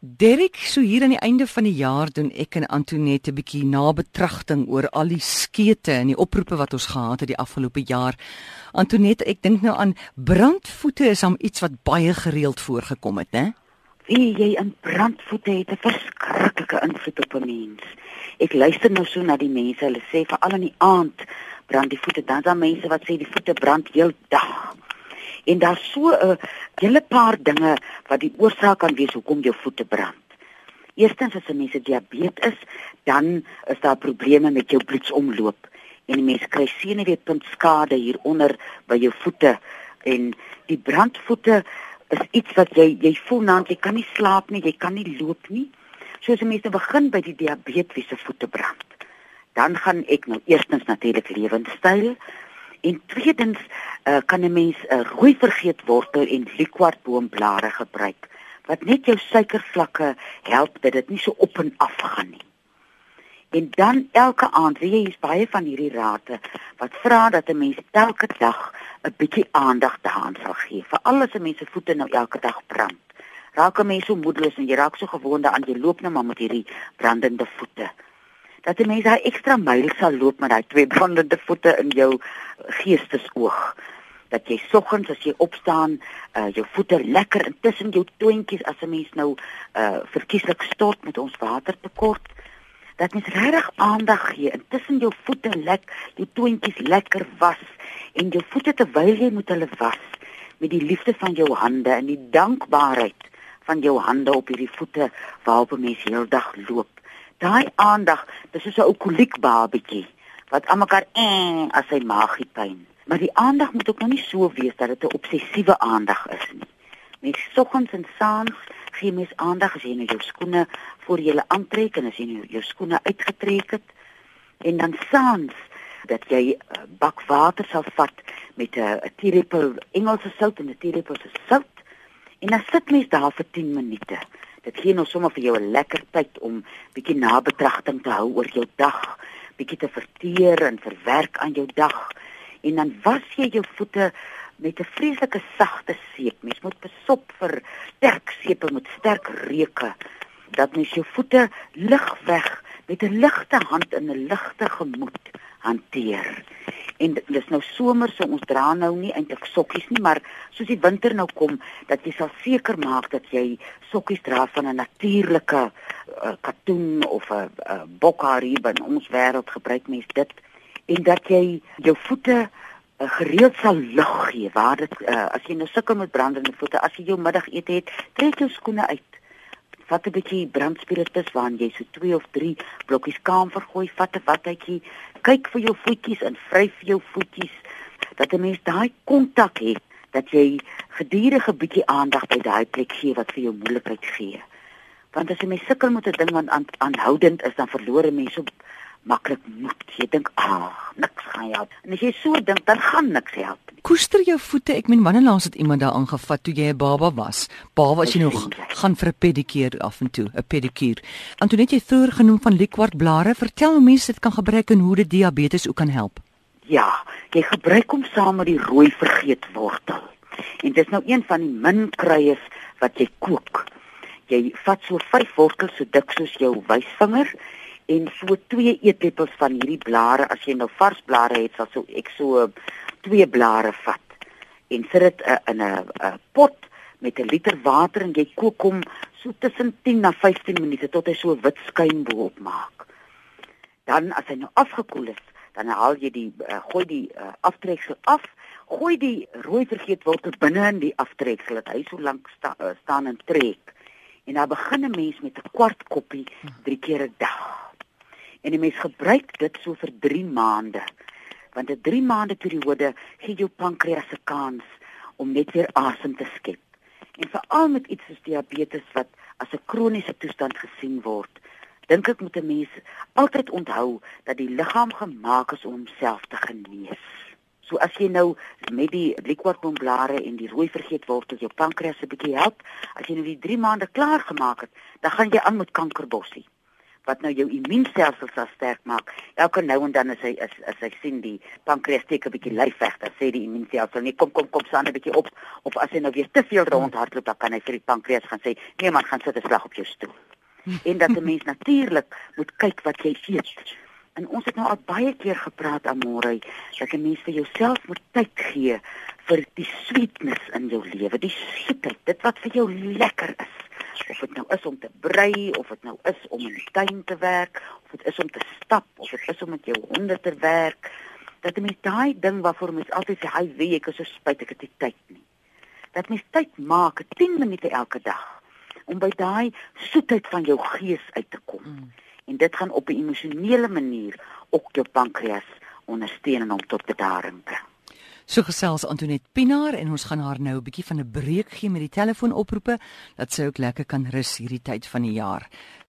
Derek, so hier aan die einde van die jaar doen ek en Antoinette 'n bietjie nabetragting oor al die skete en die oproepe wat ons gehad het die afgelope jaar. Antoinette, ek dink nou aan brandvoete is hom iets wat baie gereeld voorgekom het, né? Wie jy in brandvoete het 'n verskriklike invloed op 'n mens. Ek luister nou so na die mense, hulle sê veral in die aand brand die voete, dan dan mense wat sê die voete brand heeldag. En daar's so 'n hele paar dinge wat die oorsaak kan wees hoekom jou voete brand. Eerstens as 'n mens diabetes dan is daar probleme met jou bloedsomloop en die mens kry senuweepuntskade hieronder by jou voete en die brandvoete is iets wat jy jy voel nou jy kan nie slaap nie, jy kan nie loop nie. So as 'n mens nou begin by die diabetes se voete brand, dan gaan ek nou eerstens natuurlik lewenstyl En tweedens uh, kan 'n mens 'n uh, rooi vergeetwortel en liquorboomblare gebruik wat net jou suikervlakke help dat dit nie so op en af gaan nie. En dan elke aand, wie jy is baie van hierdie rate wat vra dat 'n mens elke dag 'n bietjie aandag daaraan sal gee. Vir alles se mense voete nou elke dag brand. Raak 'n mens so moedeloos en jy raak so gewoond aan jy loop net maar met hierdie brandende voete dat 'n mens daai ekstra myl sal loop met daai twee brandende voete in jou geestesoog. Dat jy soggens as jy opstaan, uh jou voete lekker intussen jou toontjies as 'n mens nou uh verkieslik stort met ons watertekort. Dat mens regtig aandag gee intussen jou voete lek, jou toontjies lekker was en jou voete terwyl jy moet hulle was met die liefde van jou hande en die dankbaarheid van jou hande op hierdie voete waarop 'n mens heeldag loop daai aandag, dis soos 'n ou koliek babetjie wat almekaar eh as hy maagie pyn. Maar die aandag moet ook nou nie so wees dat dit 'n obsessiewe aandag is nie. Mens soggens en saans gee mens aandag as jy nou jou skoene voor jy aantrek en as jy nou jou skoene uitgetrek het en dan saans dat jy bak water sal vat met 'n teelepel Engelse sout en 'n teelepel sout en dan sit mens daar vir 10 minute dit gee nou sommer vir jou 'n lekker tyd om bietjie nabetragting te hou oor jou dag, bietjie te verteer en verwerk aan jou dag. En dan was jy jou voete met 'n vreeslike sagte seep. Mens moet besop vir sterk sepe met sterk reuke dat mens jou voete lig weg met 'n ligte hand en 'n ligte gemoed hanteer. En dis nou somer so ons dra nou nie eintlik sokkies nie, maar soos die winter nou kom, dat jy sal seker maak dat jy sokkies dra van 'n natuurlike uh, katoen of 'n uh, bokhaar hier in ons wêreld gebruik mense dit en dat jy jou voete uh, gereeld sal lig gee. Waar dit uh, as jy nou sukkel met brandende voete, as jy jou middagete het, trek jou skoene uit vat 'n bietjie brandspiritus waan jy so 2 of 3 blokkies kamfer gooi, vat 'n watjie, kyk vir jou voetjies en vryf vir jou voetjies dat 'n mens daai kontak het dat jy gedurende 'n bietjie aandag by daai plek gee wat vir jou moeilikheid gee. Want as jy mens sukkel met 'n ding wat aan, aanhoudend is, dan verloor 'n mens op maklik moed. Jy dink, "Ag, niks gaan help." En as jy so dink, dan gaan niks help. Koester jou voete. Ek meen wanneer laas het iemand daar aangevat toe jy 'n baba was? Baba as jy nog gaan vir 'n pedikuur af en toe, 'n pedikuur. Antoinette het vroeër genoem van liquorblare. Vertel hoe mense dit kan gebruik en hoe dit diabetes ook kan help. Ja, jy gebruik hom saam met die rooi vergeetwortel. En dit is nou een van die min kruies wat jy kook. Jy vat so 5 wortels so dik soos jou wysvinger en so 2 eetlepels van hierdie blare as jy nou vars blare het sal so ek so twee blare vat en sit dit uh, in 'n pot met 'n liter water en jy kook hom so tussen 10 na 15 minute tot hy so wit skuim bo-op maak. Dan as hy nou afgekoel is, dan haal jy die uh, gooi die uh, aftreksel af, gooi die rooi vergeetwortel binne in die aftreksel dat hy so lank sta, uh, staan en trek. En dan begin 'n mens met 'n kwart koppie drie keer 'n dag en die mens gebruik dit so vir 3 maande. Want 'n 3 maande periode gee jou pankreas 'n kans om net weer asem te skep. En veral met iets soos diabetes wat as 'n kroniese toestand gesien word, dink ek moet 'n mens altyd onthou dat die liggaam gemaak is om homself te genees. So as jy nou met die liquorboomblare en die rooi vergeetwortel jou pankreas 'n bietjie help, as jy nou die 3 maande klaar gemaak het, dan gaan jy aan met kankerbossie wat nou jou immuunstelsel sal sterk maak. Elke nou en dan as hy as as hy sien die pankreas steek 'n bietjie lyf weg, dan sê die immuunstelsel nee kom kom kom staan 'n bietjie op of as hy nou weer te veel rondhardloop, dan kan hy vir die pankreas gaan sê nee man, gaan sit 'n slag op jou stoel. en dat 'n mens natuurlik moet kyk wat jy eet. En ons het nou al baie keer gepraat aan môre dat 'n mens vir jouself moet tyd gee vir die sweetness in jou lewe, die soetheid, dit wat vir jou lekker is of dit nou is om te brei of dit nou is om in die tuin te werk of dit is om te stap of dit is om met jou honde te werk. Dat jy met daai ding waarvoor mens altyd sê hy weet ek is so spyt ek het nie tyd nie. Dat mens tyd maak 10 minute elke dag om by daai soetheid van jou gees uit te kom. Mm. en dit gaan op 'n emosionele manier ook jou pankreas ondersteun en hom tot bedaring bring So gesels Antoinette Pinaar en ons gaan haar nou 'n bietjie van 'n breek gee met die telefoonoproepe dat sy ook lekker kan rus hierdie tyd van die jaar.